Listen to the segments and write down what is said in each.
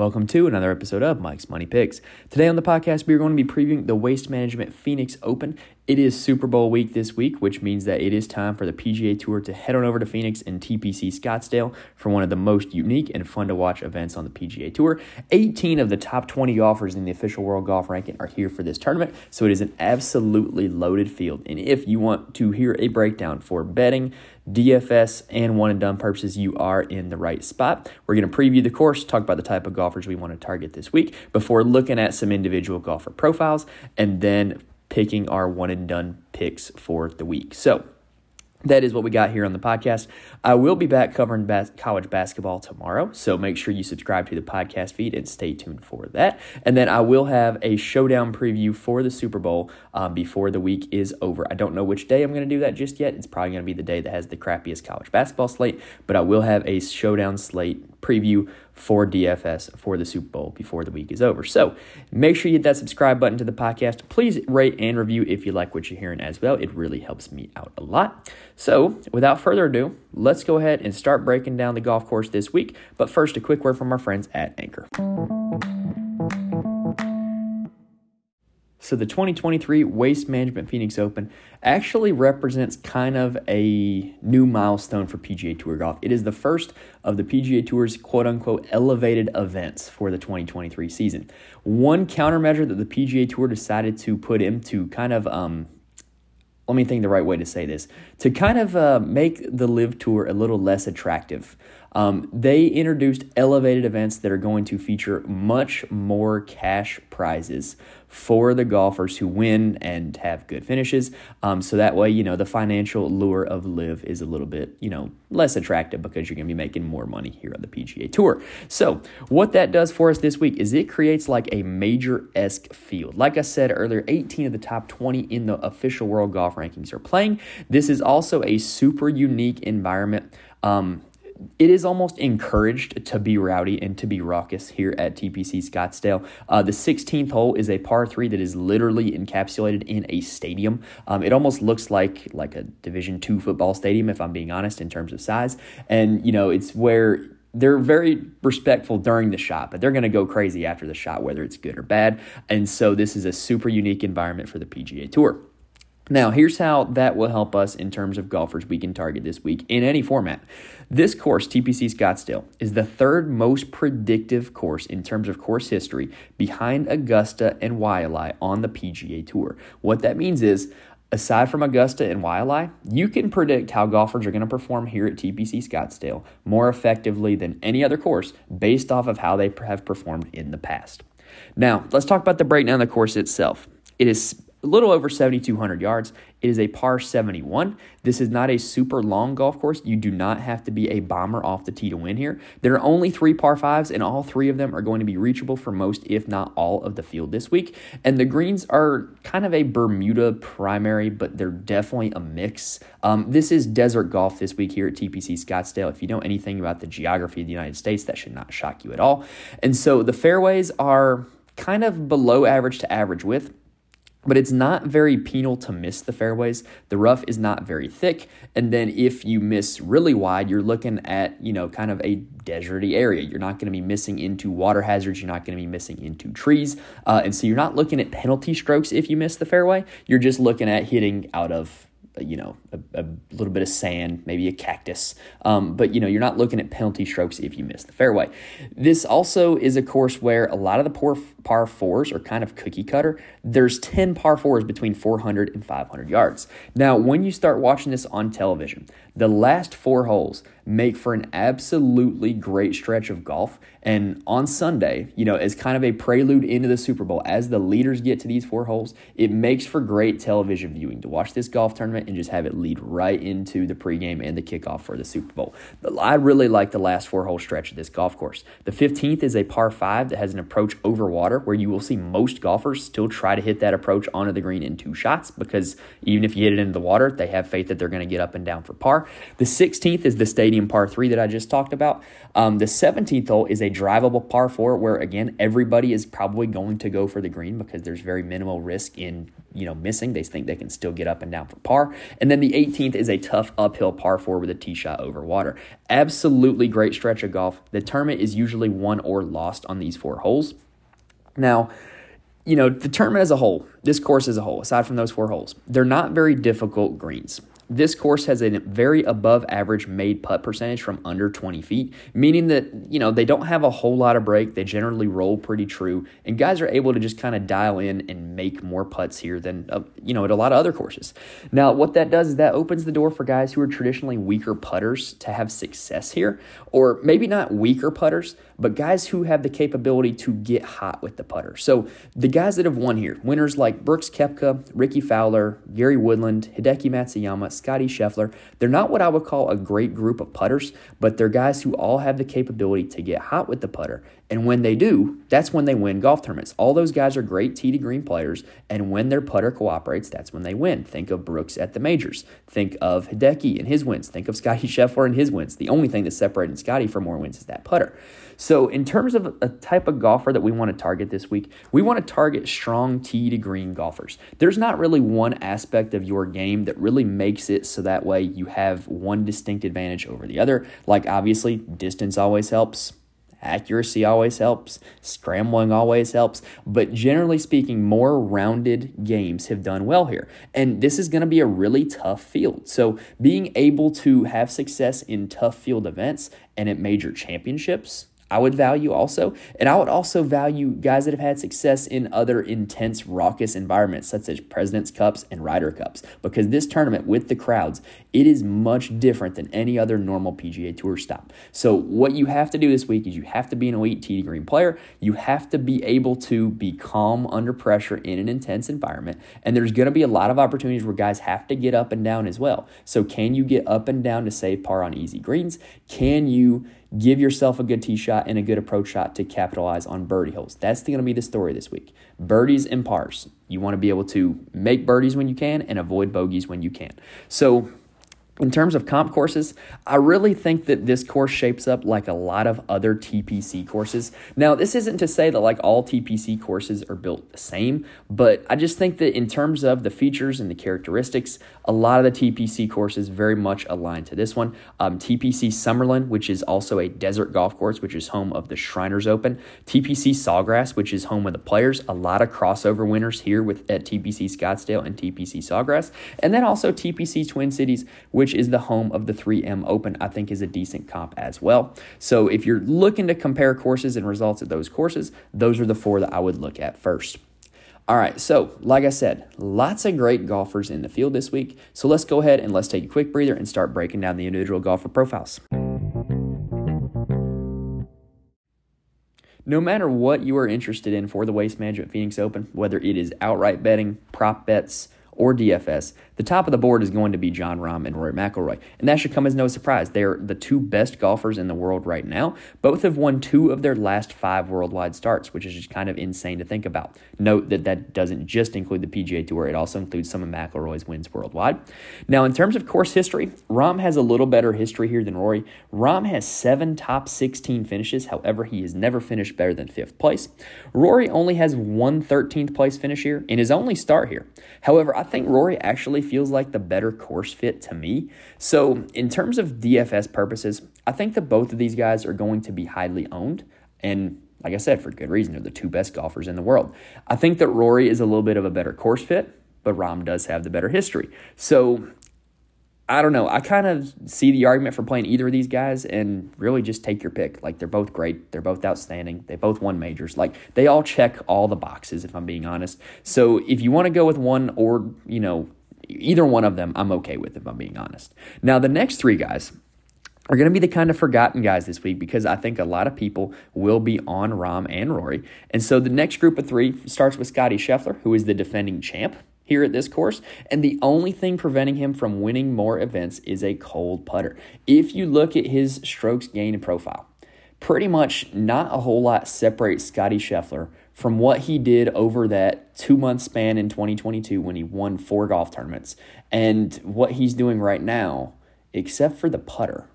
Welcome to another episode of Mike's Money Picks. Today on the podcast, we are going to be previewing the Waste Management Phoenix Open. It is Super Bowl week this week, which means that it is time for the PGA Tour to head on over to Phoenix and TPC Scottsdale for one of the most unique and fun to watch events on the PGA Tour. 18 of the top 20 golfers in the official World Golf Ranking are here for this tournament, so it is an absolutely loaded field. And if you want to hear a breakdown for betting, DFS and one and done purposes, you are in the right spot. We're going to preview the course, talk about the type of golfers we want to target this week before looking at some individual golfer profiles and then picking our one and done picks for the week. So, that is what we got here on the podcast. I will be back covering bas- college basketball tomorrow, so make sure you subscribe to the podcast feed and stay tuned for that. And then I will have a showdown preview for the Super Bowl um, before the week is over. I don't know which day I'm going to do that just yet. It's probably going to be the day that has the crappiest college basketball slate, but I will have a showdown slate preview for DFS for the Super Bowl before the week is over. So make sure you hit that subscribe button to the podcast. Please rate and review if you like what you're hearing as well. It really helps me out a lot. So without further ado, let's go ahead and start breaking down the golf course this week. But first, a quick word from our friends at Anchor. So the 2023 Waste Management Phoenix Open actually represents kind of a new milestone for PGA Tour golf. It is the first of the PGA Tour's quote unquote elevated events for the 2023 season. One countermeasure that the PGA Tour decided to put in to kind of um, let me think the right way to say this to kind of uh, make the LIV tour a little less attractive um, they introduced elevated events that are going to feature much more cash prizes for the golfers who win and have good finishes. Um, so that way, you know, the financial lure of LIV is a little bit, you know, less attractive because you're going to be making more money here on the PGA Tour. So, what that does for us this week is it creates like a major esque field. Like I said earlier, 18 of the top 20 in the official world golf rankings are playing. This is also a super unique environment. Um, it is almost encouraged to be rowdy and to be raucous here at TPC Scottsdale. Uh, the 16th hole is a par three that is literally encapsulated in a stadium. Um, it almost looks like like a Division two football stadium, if I'm being honest, in terms of size. And you know, it's where they're very respectful during the shot, but they're going to go crazy after the shot, whether it's good or bad. And so this is a super unique environment for the PGA Tour. Now, here's how that will help us in terms of golfers we can target this week in any format. This course, TPC Scottsdale, is the third most predictive course in terms of course history behind Augusta and Waialae on the PGA Tour. What that means is, aside from Augusta and Waialae, you can predict how golfers are going to perform here at TPC Scottsdale more effectively than any other course based off of how they have performed in the past. Now, let's talk about the breakdown of the course itself. It is a little over 7,200 yards. It is a par 71. This is not a super long golf course. You do not have to be a bomber off the tee to win here. There are only three par fives, and all three of them are going to be reachable for most, if not all, of the field this week. And the greens are kind of a Bermuda primary, but they're definitely a mix. Um, this is desert golf this week here at TPC Scottsdale. If you know anything about the geography of the United States, that should not shock you at all. And so the fairways are kind of below average to average width but it's not very penal to miss the fairways. The rough is not very thick. And then if you miss really wide, you're looking at, you know, kind of a deserty area. You're not going to be missing into water hazards. You're not going to be missing into trees. Uh, and so you're not looking at penalty strokes if you miss the fairway. You're just looking at hitting out of you know, a, a, little bit of sand, maybe a cactus. Um, but, you know, you're not looking at penalty strokes if you miss the fairway. This also is a course where a lot of the par, par fours are kind of cookie cutter. There's 10 par fours between 400 and 500 yards. Now, when you start watching this on television, the last four holes make for an absolutely great stretch of golf. And on Sunday, you know, as kind of a prelude into the Super Bowl, as the leaders get to these four holes, it makes for great television viewing to watch this golf tournament and just have it lead right into the pregame and the kickoff for the Super Bowl. But I really like the last four hole stretch of this golf course. The 15th is a par five that has an approach over water where you will see most golfers still try to hit that approach onto the green in two shots because even if you hit it into the water, they have faith that they're going to get up and down for par. The 16th is the stadium par three that I just talked about. Um, the 17th hole is a drivable par four where, again, everybody is probably going to go for the green because there's very minimal risk in you know missing. They think they can still get up and down for par. And then the 18th is a tough uphill par four with a tee shot over water. Absolutely great stretch of golf. The tournament is usually won or lost on these four holes. Now, you know, the tournament as a whole, this course as a whole, aside from those four holes, they're not very difficult greens. This course has a very above average made putt percentage from under 20 feet, meaning that, you know, they don't have a whole lot of break. They generally roll pretty true, and guys are able to just kind of dial in and make more putts here than, uh, you know, at a lot of other courses. Now, what that does is that opens the door for guys who are traditionally weaker putters to have success here, or maybe not weaker putters, but guys who have the capability to get hot with the putter. So the guys that have won here, winners like Brooks Koepka, Rickie Fowler, Gary Woodland, Hideki Matsuyama, Scottie Scheffler, they're not what I would call a great group of putters, but they're guys who all have the capability to get hot with the putter. And when they do, that's when they win golf tournaments. All those guys are great tee to green players, and when their putter cooperates, that's when they win. Think of Brooks at the majors. Think of Hideki and his wins. Think of Scottie Scheffler and his wins. The only thing that's separating Scottie from more wins is that putter. So, in terms of a type of golfer that we want to target this week, we want to target strong tee to green golfers. There's not really one aspect of your game that really makes it so that way you have one distinct advantage over the other. Like, obviously, distance always helps. Accuracy always helps. Scrambling always helps. But generally speaking, more rounded games have done well here. And this is going to be a really tough field. So being able to have success in tough field events and at major championships I would value also. And I would also value guys that have had success in other intense, raucous environments, such as President's Cups and Ryder Cups, because this tournament with the crowds, it is much different than any other normal PGA Tour stop. So, what you have to do this week is you have to be an elite to green player. You have to be able to be calm under pressure in an intense environment. And there's going to be a lot of opportunities where guys have to get up and down as well. So, can you get up and down to save par on easy greens? Can you give yourself a good tee shot and a good approach shot to capitalize on birdie holes. That's going to be the story this week. Birdies and pars. You want to be able to make birdies when you can and avoid bogeys when you can. So in terms of comp courses, I really think that this course shapes up like a lot of other TPC courses. Now, this isn't to say that like all TPC courses are built the same, but I just think that in terms of the features and the characteristics, a lot of the TPC courses very much align to this one. Um, TPC Summerlin, which is also a desert golf course, which is home of the Shriners Open. TPC Sawgrass, which is home of the players. A lot of crossover winners here with at TPC Scottsdale and TPC Sawgrass. And then also TPC Twin Cities, which which is the home of the 3M Open, I think is a decent comp as well. So if you're looking to compare courses and results at those courses, those are the four that I would look at first. All right, so like I said, lots of great golfers in the field this week. So let's go ahead and let's take a quick breather and start breaking down the individual golfer profiles. No matter what you are interested in for the Waste Management Phoenix Open, whether it is outright betting, prop bets, or DFS, the top of the board is going to be Jon Rahm and Rory McIlroy, and that should come as no surprise. They're the two best golfers in the world right now. Both have won two of their last five worldwide starts, which is just kind of insane to think about. Note that that doesn't just include the PGA Tour; it also includes some of McIlroy's wins worldwide. Now, in terms of course history, Rahm has a little better history here than Rory. Rahm has seven top 16 finishes. However, he has never finished better than fifth place. Rory only has one 13th place finish here in his only start here. However, I think Rory actually feels like the better course fit to me. So, in terms of DFS purposes, I think that both of these guys are going to be highly owned. And like I said, for good reason, they're the two best golfers in the world. I think that Rory is a little bit of a better course fit, but Rahm does have the better history. So, I don't know. I kind of see the argument for playing either of these guys and really just take your pick. Like, they're both great. They're both outstanding. They both won majors. Like, they all check all the boxes, if I'm being honest. So, if you want to go with one or, you know, either one of them, I'm okay with, if I'm being honest. Now, the next three guys are going to be the kind of forgotten guys this week because I think a lot of people will be on Rahm and Rory. And so the next group of three starts with Scottie Scheffler, who is the defending champ here at this course, and the only thing preventing him from winning more events is a cold putter. If you look at his strokes gain and profile, pretty much not a whole lot separates Scottie Scheffler from what he did over that two month span in 2022 when he won four golf tournaments and what he's doing right now, except for the putter.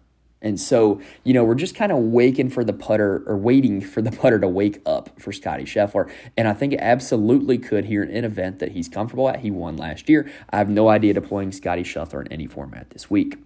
And so, you know, we're just kind of waiting for the putter or waiting for the putter to wake up for Scottie Scheffler. And I think it absolutely could here in an event that he's comfortable at. He won last year. I have no idea deploying Scottie Scheffler in any format this week.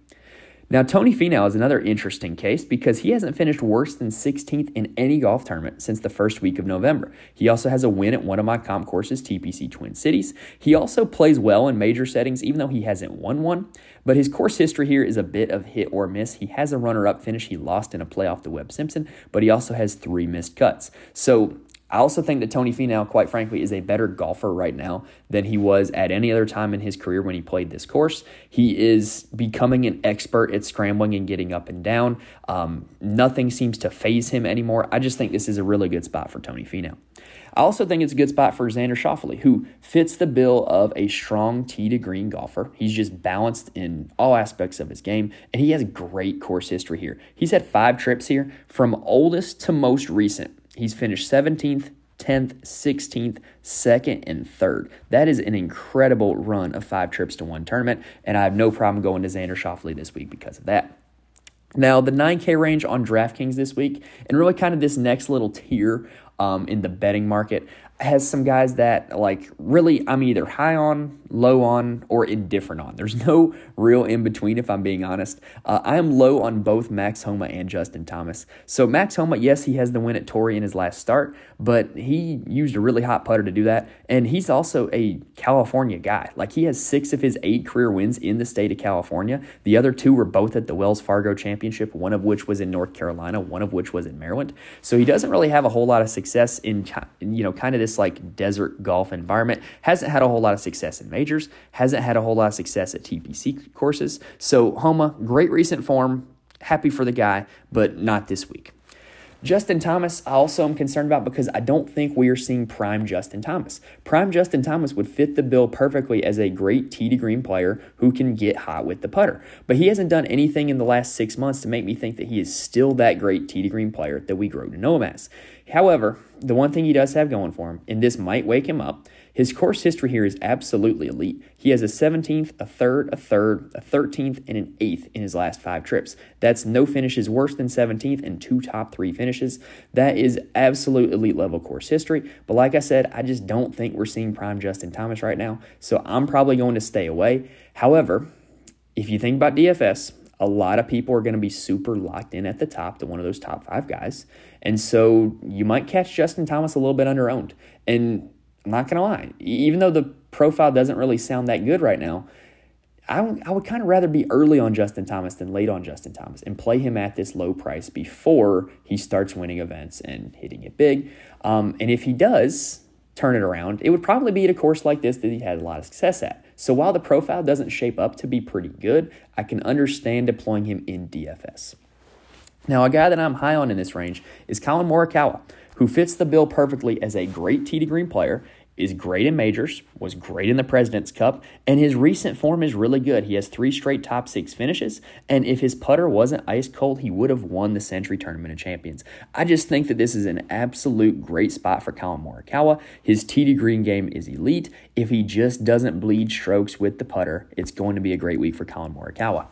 Now, Tony Finau is another interesting case because he hasn't finished worse than 16th in any golf tournament since the first week of November. He also has a win at one of my comp courses, TPC Twin Cities. He also plays well in major settings, even though he hasn't won one. But his course history here is a bit of hit or miss. He has a runner up finish. He lost in a playoff to Webb Simpson, but he also has three missed cuts. So I also think that Tony Finau, quite frankly, is a better golfer right now than he was at any other time in his career when he played this course. He is becoming an expert at scrambling and getting up and down. Um, nothing seems to faze him anymore. I just think this is a really good spot for Tony Finau. I also think it's a good spot for Xander Schauffele, who fits the bill of a strong tee to green golfer. He's just balanced in all aspects of his game, and he has great course history here. He's had five trips here from oldest to most recent. He's finished 17th, 10th, 16th, 2nd, and 3rd. That is an incredible run of five trips to one tournament, and I have no problem going to Xander Schauffele this week because of that. Now, the 9K range on DraftKings this week, and really kind of this next little tier um, in the betting market, has some guys that like really I'm either high on, low on, or indifferent on. There's no real in between if I'm being honest. Uh, I am low on both Max Homa and Justin Thomas. So Max Homa, yes, he has the win at Torrey in his last start, but he used a really hot putter to do that, and he's also a California guy. Like he has six of his eight career wins in the state of California. The other two were both at the Wells Fargo Championship, one of which was in North Carolina, one of which was in Maryland. So he doesn't really have a whole lot of success in you know kind of this this like desert golf environment. Hasn't had a whole lot of success in majors, hasn't had a whole lot of success at TPC courses. So, Homa, great recent form. Happy for the guy, but not this week. Justin Thomas, I also am concerned about because I don't think we are seeing prime Justin Thomas. Prime Justin Thomas would fit the bill perfectly as a great tee to green player who can get hot with the putter. But he hasn't done anything in the last six months to make me think that he is still that great tee to green player that we grow to know him as. However, the one thing he does have going for him, and this might wake him up, his course history here is absolutely elite. He has a 17th, a third, a third, a 13th, and an 8th in his last five trips. That's no finishes worse than 17th and two top three finishes. That is absolute elite level course history. But like I said, I just don't think we're seeing prime Justin Thomas right now. So I'm probably going to stay away. However, if you think about DFS, a lot of people are going to be super locked in at the top to one of those top five guys. And so you might catch Justin Thomas a little bit under owned. And I'm not to lie, even though the profile doesn't really sound that good right now, I would, I would kind of rather be early on Justin Thomas than late on Justin Thomas and play him at this low price before he starts winning events and hitting it big. Um, and if he does turn it around, it would probably be at a course like this that he had a lot of success at. So while the profile doesn't shape up to be pretty good, I can understand deploying him in DFS. Now, a guy that I'm high on in this range is Collin Morikawa, who fits the bill perfectly as a great to green player is great in majors, was great in the President's Cup, and his recent form is really good. He has three straight top six finishes, and if his putter wasn't ice cold, he would have won the Sentry Tournament of Champions. I just think that this is an absolute great spot for Collin Morikawa. His to green game is elite. If he just doesn't bleed strokes with the putter, it's going to be a great week for Collin Morikawa.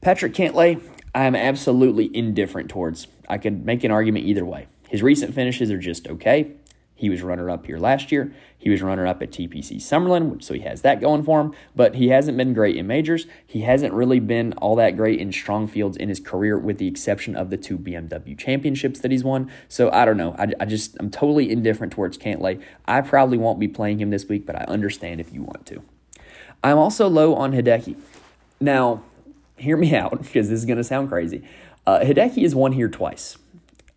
Patrick Cantlay, I am absolutely indifferent towards. I could make an argument either way. His recent finishes are just okay. He was runner up here last year. He was runner up at TPC Summerlin, so he has that going for him, but he hasn't been great in majors. He hasn't really been all that great in strong fields in his career, with the exception of the two BMW championships that he's won. So I don't know. I, I just, I'm totally indifferent towards Cantlay. I probably won't be playing him this week, but I understand if you want to. I'm also low on Hideki. Now, hear me out because this is going to sound crazy. Uh, Hideki has won here twice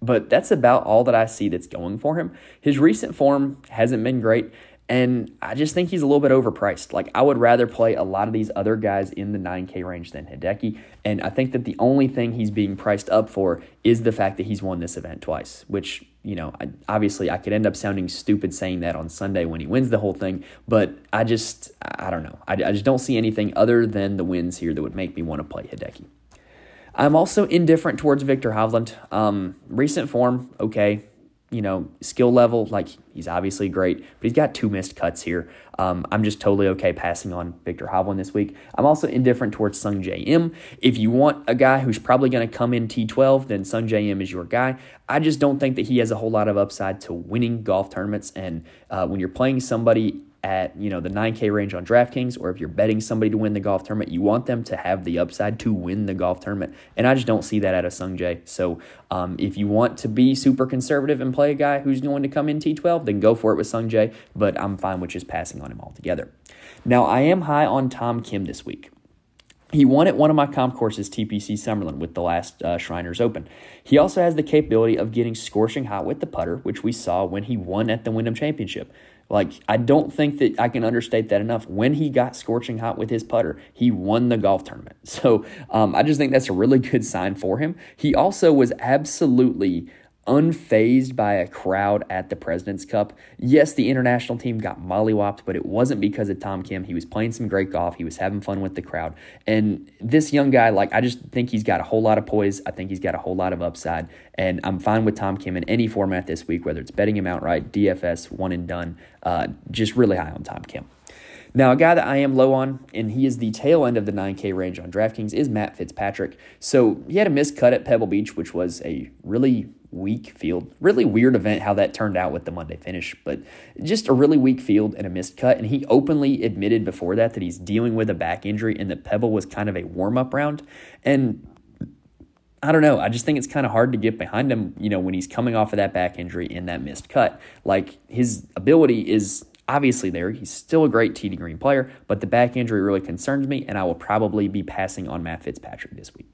but that's about all that I see that's going for him. His recent form hasn't been great, and I just think he's a little bit overpriced. Like, I would rather play a lot of these other guys in the 9K range than Hideki, and I think that the only thing he's being priced up for is the fact that he's won this event twice, which, you know, I, obviously I could end up sounding stupid saying that on Sunday when he wins the whole thing, but I just, I don't know. I, I just don't see anything other than the wins here that would make me want to play Hideki. I'm also indifferent towards Viktor Hovland. Um, recent form, okay. you know, skill level, like he's obviously great, but he's got two missed cuts here. Um, I'm just totally okay passing on Viktor Hovland this week. I'm also indifferent towards Sungjae Im. If you want a guy who's probably going to come in T12, then Sungjae Im is your guy. I just don't think that he has a whole lot of upside to winning golf tournaments. And uh, when you're playing somebody at you know the 9k range on DraftKings or if you're betting somebody to win the golf tournament, you want them to have the upside to win the golf tournament. And I just don't see that out of Sungjae. So um, if you want to be super conservative and play a guy who's going to come in T12, then go for it with Sungjae, but I'm fine with just passing on him altogether. Now, I am high on Tom Kim this week. He won at one of my comp courses, TPC Summerlin, with the last uh, Shriners Open. He also has the capability of getting scorching hot with the putter, which we saw when he won at the Wyndham Championship. Like, I don't think that I can understate that enough. When he got scorching hot with his putter, he won the golf tournament. So um, I just think that's a really good sign for him. He also was absolutely unfazed by a crowd at the President's Cup. Yes, the international team got mollywopped, but it wasn't because of Tom Kim. He was playing some great golf. He was having fun with the crowd. And this young guy, like, I just think he's got a whole lot of poise. I think he's got a whole lot of upside. And I'm fine with Tom Kim in any format this week, whether it's betting him outright, DFS, one and done. Uh, just really high on Tom Kim. Now, a guy that I am low on, and he is the tail end of the 9K range on DraftKings, is Matt Fitzpatrick. So he had a missed cut at Pebble Beach, which was a really weak field. Really weird event how that turned out with the Monday finish, but just a really weak field and a missed cut. And he openly admitted before that that he's dealing with a back injury and that Pebble was kind of a warm up round. And I don't know. I just think it's kind of hard to get behind him, you know, when he's coming off of that back injury in that missed cut. Like his ability is obviously there. He's still a great TD green player, but the back injury really concerns me, and I will probably be passing on Matt Fitzpatrick this week.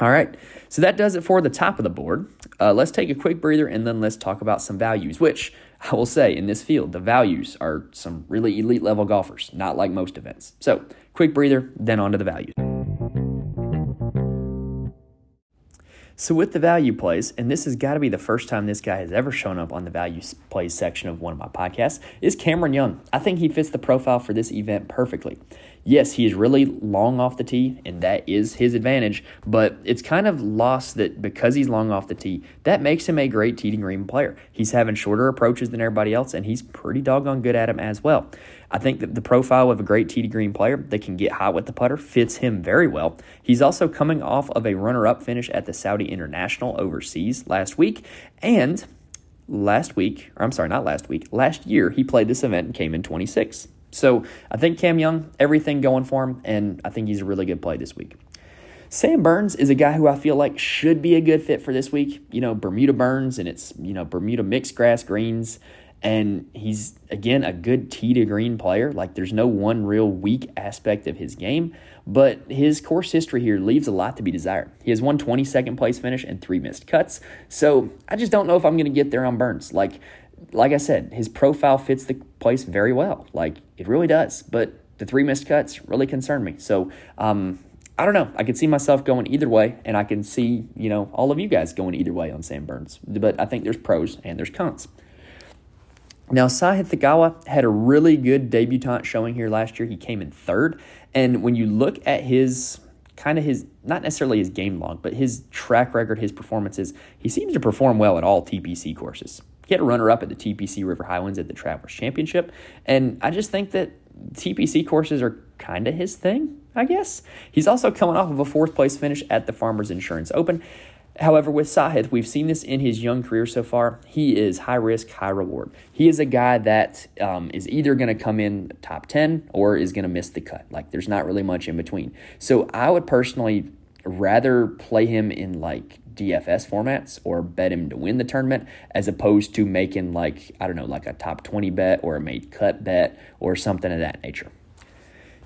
All right, so that does it for the top of the board. Uh, let's take a quick breather and then let's talk about some values, which I will say in this field, the values are some really elite level golfers, not like most events. So, quick breather, then on to the values. So with the value plays, and this has got to be the first time this guy has ever shown up on the value plays section of one of my podcasts, is Cameron Young. I think he fits the profile for this event perfectly. Yes, he is really long off the tee, and that is his advantage, but it's kind of lost that because he's long off the tee, that makes him a great tee to green player. He's having shorter approaches than everybody else, and he's pretty doggone good at them as well. I think that the profile of a great tee to green player that can get hot with the putter fits him very well. He's also coming off of a runner up finish at the Saudi International overseas last week, and last week, or I'm sorry, not last week, last year, he played this event and came in 26. So I think Cam Young, everything going for him, and I think he's a really good play this week. Sam Burns is a guy who I feel like should be a good fit for this week. You know, Bermuda Burns and it's, you know, Bermuda mixed grass greens. And he's, again, a good tee to green player. Like, there's no one real weak aspect of his game, but his course history here leaves a lot to be desired. He has one 22nd place finish and three missed cuts. So I just don't know if I'm going to get there on Burns. Like, like I said, his profile fits the place very well. Like it really does. But the three missed cuts really concern me. So um, I don't know. I can see myself going either way, and I can see you know all of you guys going either way on Sam Burns. But I think there's pros and there's cons. Now, Sahith had a really good debutante showing here last year. He came in third. And when you look at his kind of his, not necessarily his game log, but his track record, his performances, he seems to perform well at all TPC courses. He had a runner up at the TPC River Highlands at the Travelers Championship. And I just think that TPC courses are kind of his thing, I guess. He's also coming off of a fourth place finish at the Farmers Insurance Open. However, with Sahith, we've seen this in his young career so far. He is high risk, high reward. He is a guy that um, is either going to come in top 10 or is going to miss the cut. Like, there's not really much in between. So, I would personally rather play him in like DFS formats or bet him to win the tournament as opposed to making like, I don't know, like a top 20 bet or a made cut bet or something of that nature.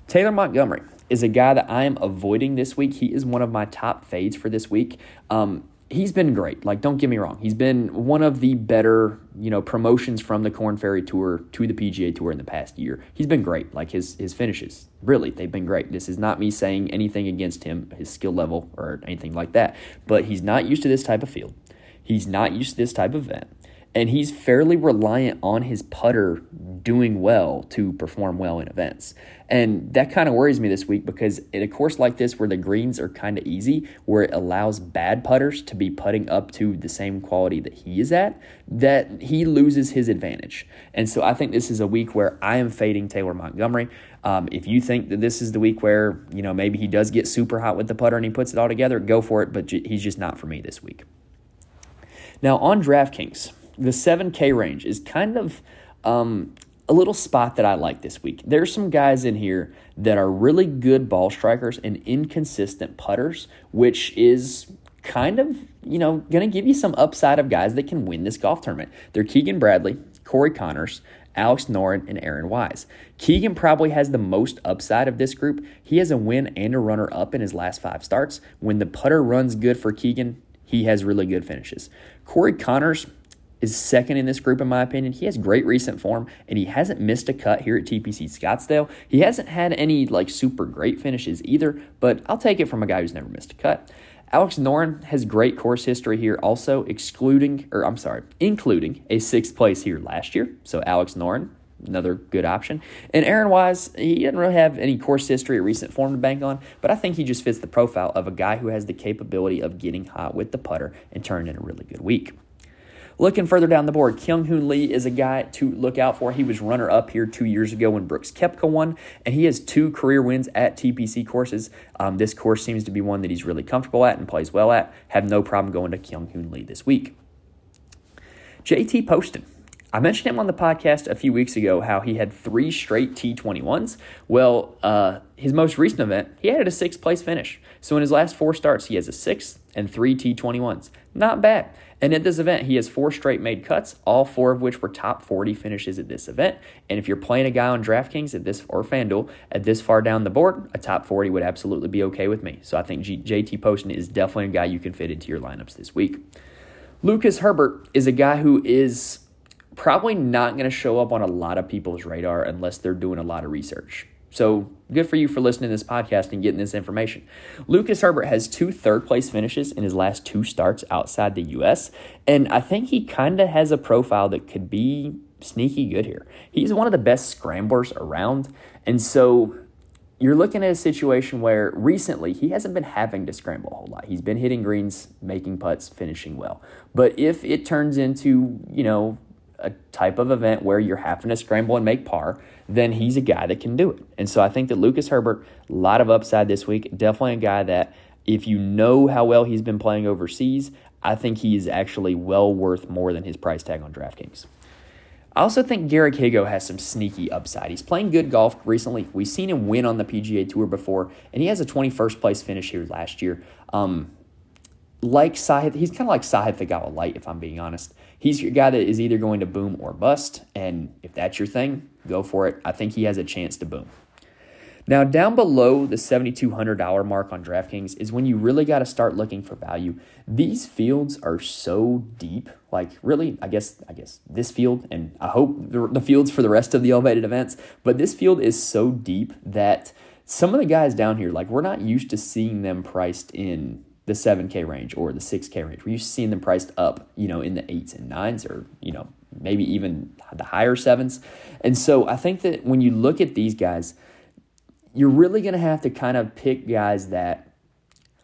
Taylor Montgomery is a guy that I am avoiding this week. He is one of my top fades for this week. Um, he's been great. Like, don't get me wrong. He's been one of the better, you know, promotions from the Corn Ferry Tour to the PGA Tour in the past year. He's been great. Like his his finishes, really, they've been great. This is not me saying anything against him, his skill level or anything like that. But he's not used to this type of field. He's not used to this type of event. and he's fairly reliant on his putter doing well to perform well in events. And that kind of worries me this week because in a course like this where the greens are kind of easy, where it allows bad putters to be putting up to the same quality that he is at, that he loses his advantage. And so I think this is a week where I am fading Taylor Montgomery. Um, if you think that this is the week where, you know, maybe he does get super hot with the putter and he puts it all together, go for it, but he's just not for me this week. Now, on DraftKings, the 7K range is kind of um, a little spot that I like this week. There's some guys in here that are really good ball strikers and inconsistent putters, which is kind of, you know, going to give you some upside of guys that can win this golf tournament. They're Keegan Bradley, Corey Conners, Alex Noren, and Aaron Wise. Keegan probably has the most upside of this group. He has a win and a runner up in his last five starts. When the putter runs good for Keegan, he has really good finishes. Corey Conners is second in this group, in my opinion. He has great recent form, and he hasn't missed a cut here at TPC Scottsdale. He hasn't had any like super great finishes either, but I'll take it from a guy who's never missed a cut. Alex Noren has great course history here, also excluding, or I'm sorry, including a sixth place here last year. So Alex Noren, another good option. And Aaron Wise, he didn't really have any course history or recent form to bank on, but I think he just fits the profile of a guy who has the capability of getting hot with the putter and turning in a really good week. Looking further down the board, Kyung Hoon Lee is a guy to look out for. He was runner up here two years ago when Brooks Koepka won, and he has two career wins at TPC courses. Um, this course seems to be one that he's really comfortable at and plays well at. Have no problem going to Kyung Hoon Lee this week. JT Poston. I mentioned him on the podcast a few weeks ago how he had three straight T21s. Well, uh, his most recent event, he had a sixth place finish. So in his last four starts, he has a sixth and three T21s. Not bad. And at this event, he has four straight made cuts, all four of which were top 40 finishes at this event. And if you're playing a guy on DraftKings at this or FanDuel at this far down the board, a top 40 would absolutely be okay with me. So I think G- JT Poston is definitely a guy you can fit into your lineups this week. Lucas Herbert is a guy who is probably not going to show up on a lot of people's radar unless they're doing a lot of research. So good for you for listening to this podcast and getting this information. Lucas Herbert has two third place finishes in his last two starts outside the U.S., and I think he kind of has a profile that could be sneaky good here. He's one of the best scramblers around, and so you're looking at a situation where recently he hasn't been having to scramble a whole lot. He's been hitting greens, making putts, finishing well. But if it turns into, you know, a type of event where you're having to scramble and make par, then he's a guy that can do it. And so I think that Lucas Herbert, a lot of upside this week. Definitely a guy that, if you know how well he's been playing overseas, I think he is actually well worth more than his price tag on DraftKings. I also think Garrick Higgo has some sneaky upside. He's playing good golf recently. We've seen him win on the PGA Tour before, and he has a 21st place finish here last year. Um, like Sahith, he's kind of like Sahith Theegala Light, if I'm being honest. He's your guy that is either going to boom or bust, and if that's your thing, go for it. I think he has a chance to boom. Now, down below the $7,200 mark on DraftKings is when you really got to start looking for value. These fields are so deep. Like, really, I guess, I guess this field, and I hope the, the fields for the rest of the elevated events, but this field is so deep that some of the guys down here, like, we're not used to seeing them priced in the 7K range or the 6K range. We're to seeing them priced up, you know, in the eights and nines or, you know, maybe even the higher sevens. And so I think that when you look at these guys, you're really going to have to kind of pick guys that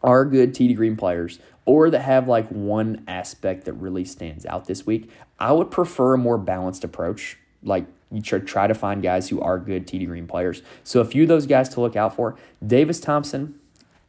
are good TD green players or that have like one aspect that really stands out this week. I would prefer a more balanced approach. Like you try to find guys who are good TD green players. So a few of those guys to look out for: Davis Thompson,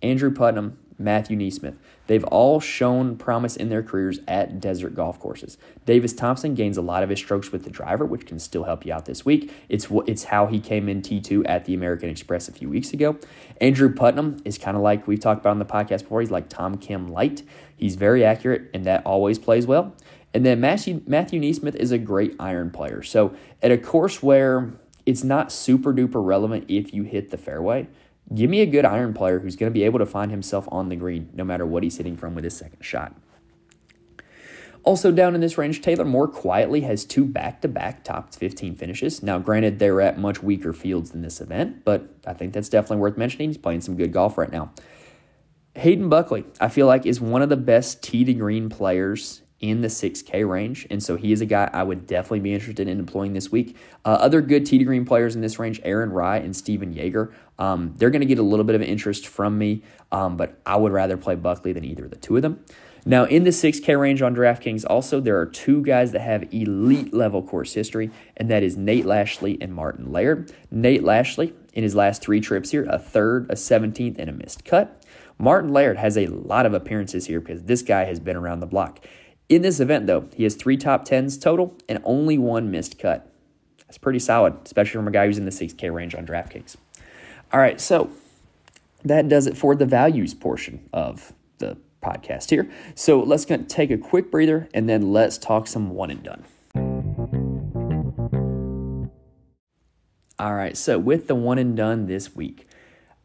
Andrew Putnam, Matthew NeSmith. They've all shown promise in their careers at desert golf courses. Davis Thompson gains a lot of his strokes with the driver, which can still help you out this week. It's it's how he came in T2 at the American Express a few weeks ago. Andrew Putnam is kind of like we've talked about on the podcast before. He's like Tom Kim light. He's very accurate, and that always plays well. And then Matthew, Matthew NeSmith is a great iron player. So at a course where it's not super duper relevant if you hit the fairway, Give me a good iron player who's going to be able to find himself on the green no matter what he's hitting from with his second shot. Also, down in this range, Taylor Moore quietly has two back to back top 15 finishes. Now, granted, they're at much weaker fields than this event, but I think that's definitely worth mentioning. He's playing some good golf right now. Hayden Buckley, I feel like, is one of the best tee to green players in the 6K range. And so he is a guy I would definitely be interested in employing this week. Uh, other good TD Green players in this range, Aaron Rai and Stephan Jaeger. Um, they're going to get a little bit of interest from me, um, but I would rather play Buckley than either of the two of them. Now, in the 6K range on DraftKings, also, there are two guys that have elite level course history, and that is Nate Lashley and Martin Laird. Nate Lashley, in his last three trips here, a third, a 17th, and a missed cut. Martin Laird has a lot of appearances here because this guy has been around the block. In this event, though, he has three top tens total and only one missed cut. That's pretty solid, especially from a guy who's in the 6K range on DraftKings. All right, so that does it for the values portion of the podcast here. So let's take a quick breather and then let's talk some one and done. All right, so with the one and done this week,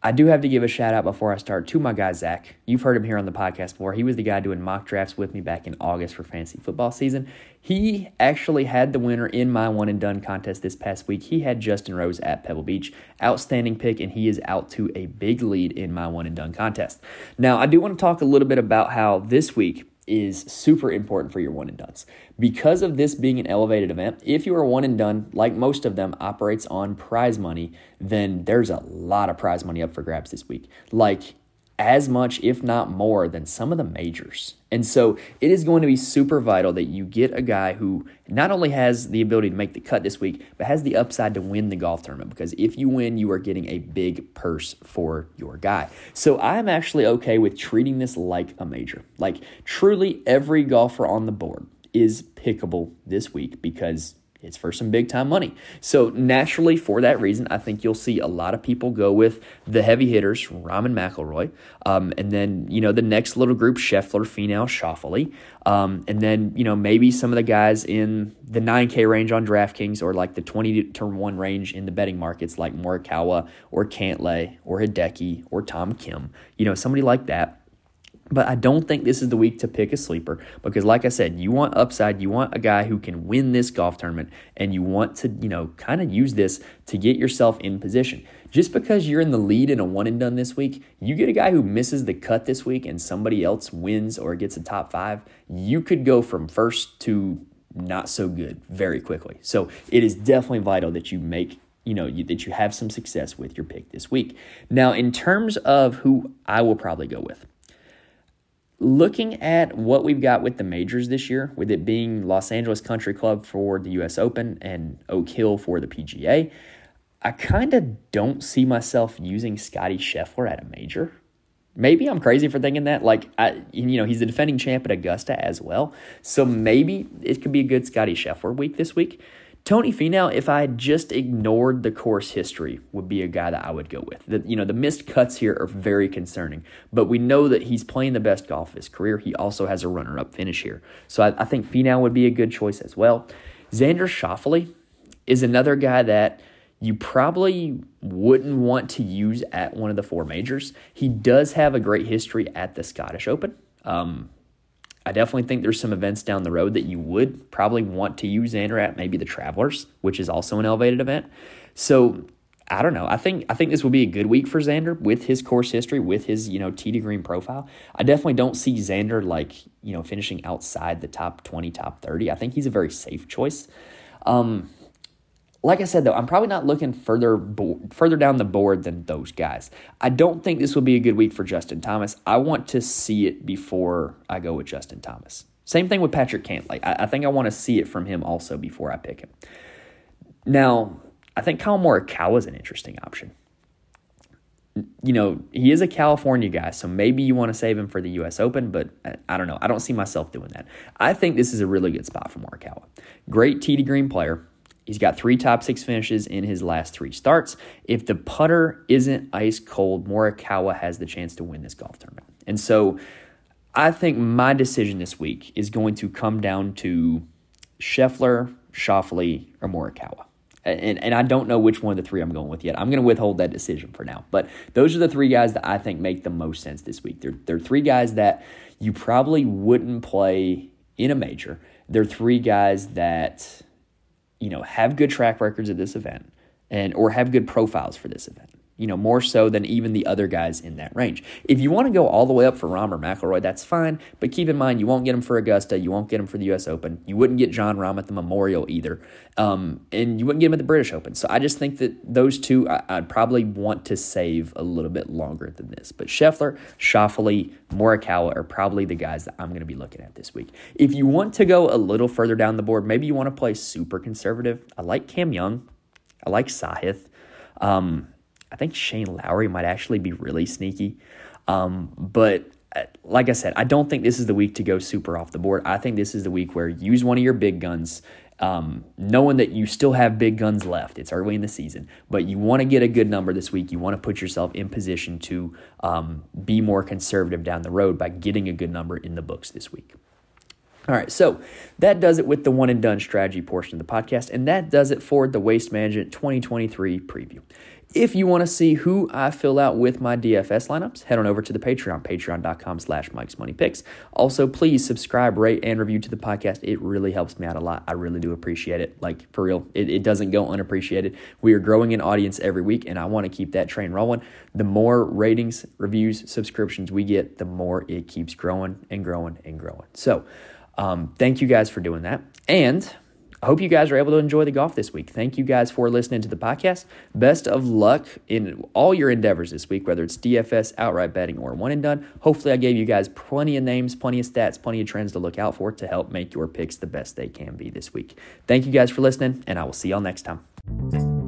I do have to give a shout out before I start to my guy, Zach. You've heard him here on the podcast before. He was the guy doing mock drafts with me back in August for fantasy football season. He actually had the winner in my one and done contest this past week. He had Justin Rose at Pebble Beach. Outstanding pick, and he is out to a big lead in my one and done contest. Now, I do want to talk a little bit about how this week is super important for your one and dones. Because of this being an elevated event, if you are one and done, like most of them operates on prize money, then there's a lot of prize money up for grabs this week. Like as much, if not more, than some of the majors. And so it is going to be super vital that you get a guy who not only has the ability to make the cut this week, but has the upside to win the golf tournament. Because if you win, you are getting a big purse for your guy. So I'm actually okay with treating this like a major. Like truly every golfer on the board is pickable this week because it's for some big time money. So naturally, for that reason, I think you'll see a lot of people go with the heavy hitters, Rahm McIlroy, um, and then you know the next little group, Scheffler, Finau, Schauffele, um, and then you know maybe some of the guys in the 9K range on DraftKings or like the 20 to one range in the betting markets, like Morikawa or Cantlay or Hideki or Tom Kim. You know somebody like that. But I don't think this is the week to pick a sleeper because, like I said, you want upside. You want a guy who can win this golf tournament, and you want to, you know, kind of use this to get yourself in position. Just because you're in the lead in a one and done this week, you get a guy who misses the cut this week and somebody else wins or gets a top five, you could go from first to not so good very quickly. So it is definitely vital that you make you know you, that you have some success with your pick this week. Now, in terms of who I will probably go with, looking at what we've got with the majors this year, with it being Los Angeles Country Club for the US Open and Oak Hill for the PGA, I kind of don't see myself using Scottie Scheffler at a major. Maybe I'm crazy for thinking that. Like, I, you know, he's the defending champ at Augusta as well. So maybe it could be a good Scottie Scheffler week this week. Tony Finau, if I just ignored the course history, would be a guy that I would go with. The, you know, the missed cuts here are very concerning, but we know that he's playing the best golf of his career. He also has a runner-up finish here, so I, I think Finau would be a good choice as well. Xander Schauffele is another guy that you probably wouldn't want to use at one of the four majors. He does have a great history at the Scottish Open. Um, I definitely think there's some events down the road that you would probably want to use Xander at, maybe the Travelers, which is also an elevated event. So I don't know. I think I think this will be a good week for Xander with his course history, with his you know to green profile. I definitely don't see Xander like you know finishing outside the top twenty, top thirty. I think he's a very safe choice. Um, like I said though, I'm probably not looking further bo- further down the board than those guys. I don't think this will be a good week for Justin Thomas. I want to see it before I go with Justin Thomas. Same thing with Patrick Cantlay. I, I think I want to see it from him also before I pick him. Now, I think Kyle Morikawa is an interesting option. You know, he is a California guy, so maybe you want to save him for the U.S. Open, but I don't know. I don't see myself doing that. I think this is a really good spot for Morikawa. Great to green player He's got three top six finishes in his last three starts. If the putter isn't ice cold, Morikawa has the chance to win this golf tournament. And so I think my decision this week is going to come down to Scheffler, Schauffele, or Morikawa. And, and I don't know which one of the three I'm going with yet. I'm going to withhold that decision for now. But those are the three guys that I think make the most sense this week. They're, they're three guys that you probably wouldn't play in a major. They're three guys that you know, have good track records at this event and or have good profiles for this event. You know, more so than even the other guys in that range. If you want to go all the way up for Rahm or McIlroy, that's fine. But keep in mind, you won't get him for Augusta. You won't get him for the U.S. Open. You wouldn't get Jon Rahm at the Memorial either. Um, and you wouldn't get him at the British Open. So I just think that those two, I, would probably want to save a little bit longer than this. But Scheffler, Schauffele, Morikawa are probably the guys that I'm going to be looking at this week. If you want to go a little further down the board, maybe you want to play super conservative. I like Cam Young. I like Sahith. Um, I think Shane Lowry might actually be really sneaky. Um, but uh, like I said, I don't think this is the week to go super off the board. I think this is the week where use one of your big guns, um, knowing that you still have big guns left. It's early in the season, but you want to get a good number this week. You want to put yourself in position to um, be more conservative down the road by getting a good number in the books this week. All right, so that does it with the one and done strategy portion of the podcast, and that does it for the Waste Management 2023 preview. If you want to see who I fill out with my DFS lineups, head on over to the Patreon, patreon.com slash Mike's Money Picks. Also, please subscribe, rate, and review to the podcast. It really helps me out a lot. I really do appreciate it. Like, for real, it, it doesn't go unappreciated. We are growing an audience every week, and I want to keep that train rolling. The more ratings, reviews, subscriptions we get, the more it keeps growing and growing and growing. So, um, thank you guys for doing that. And I hope you guys are able to enjoy the golf this week. Thank you guys for listening to the podcast. Best of luck in all your endeavors this week, whether it's DFS, outright betting, or one and done. Hopefully, I gave you guys plenty of names, plenty of stats, plenty of trends to look out for to help make your picks the best they can be this week. Thank you guys for listening, and I will see y'all next time.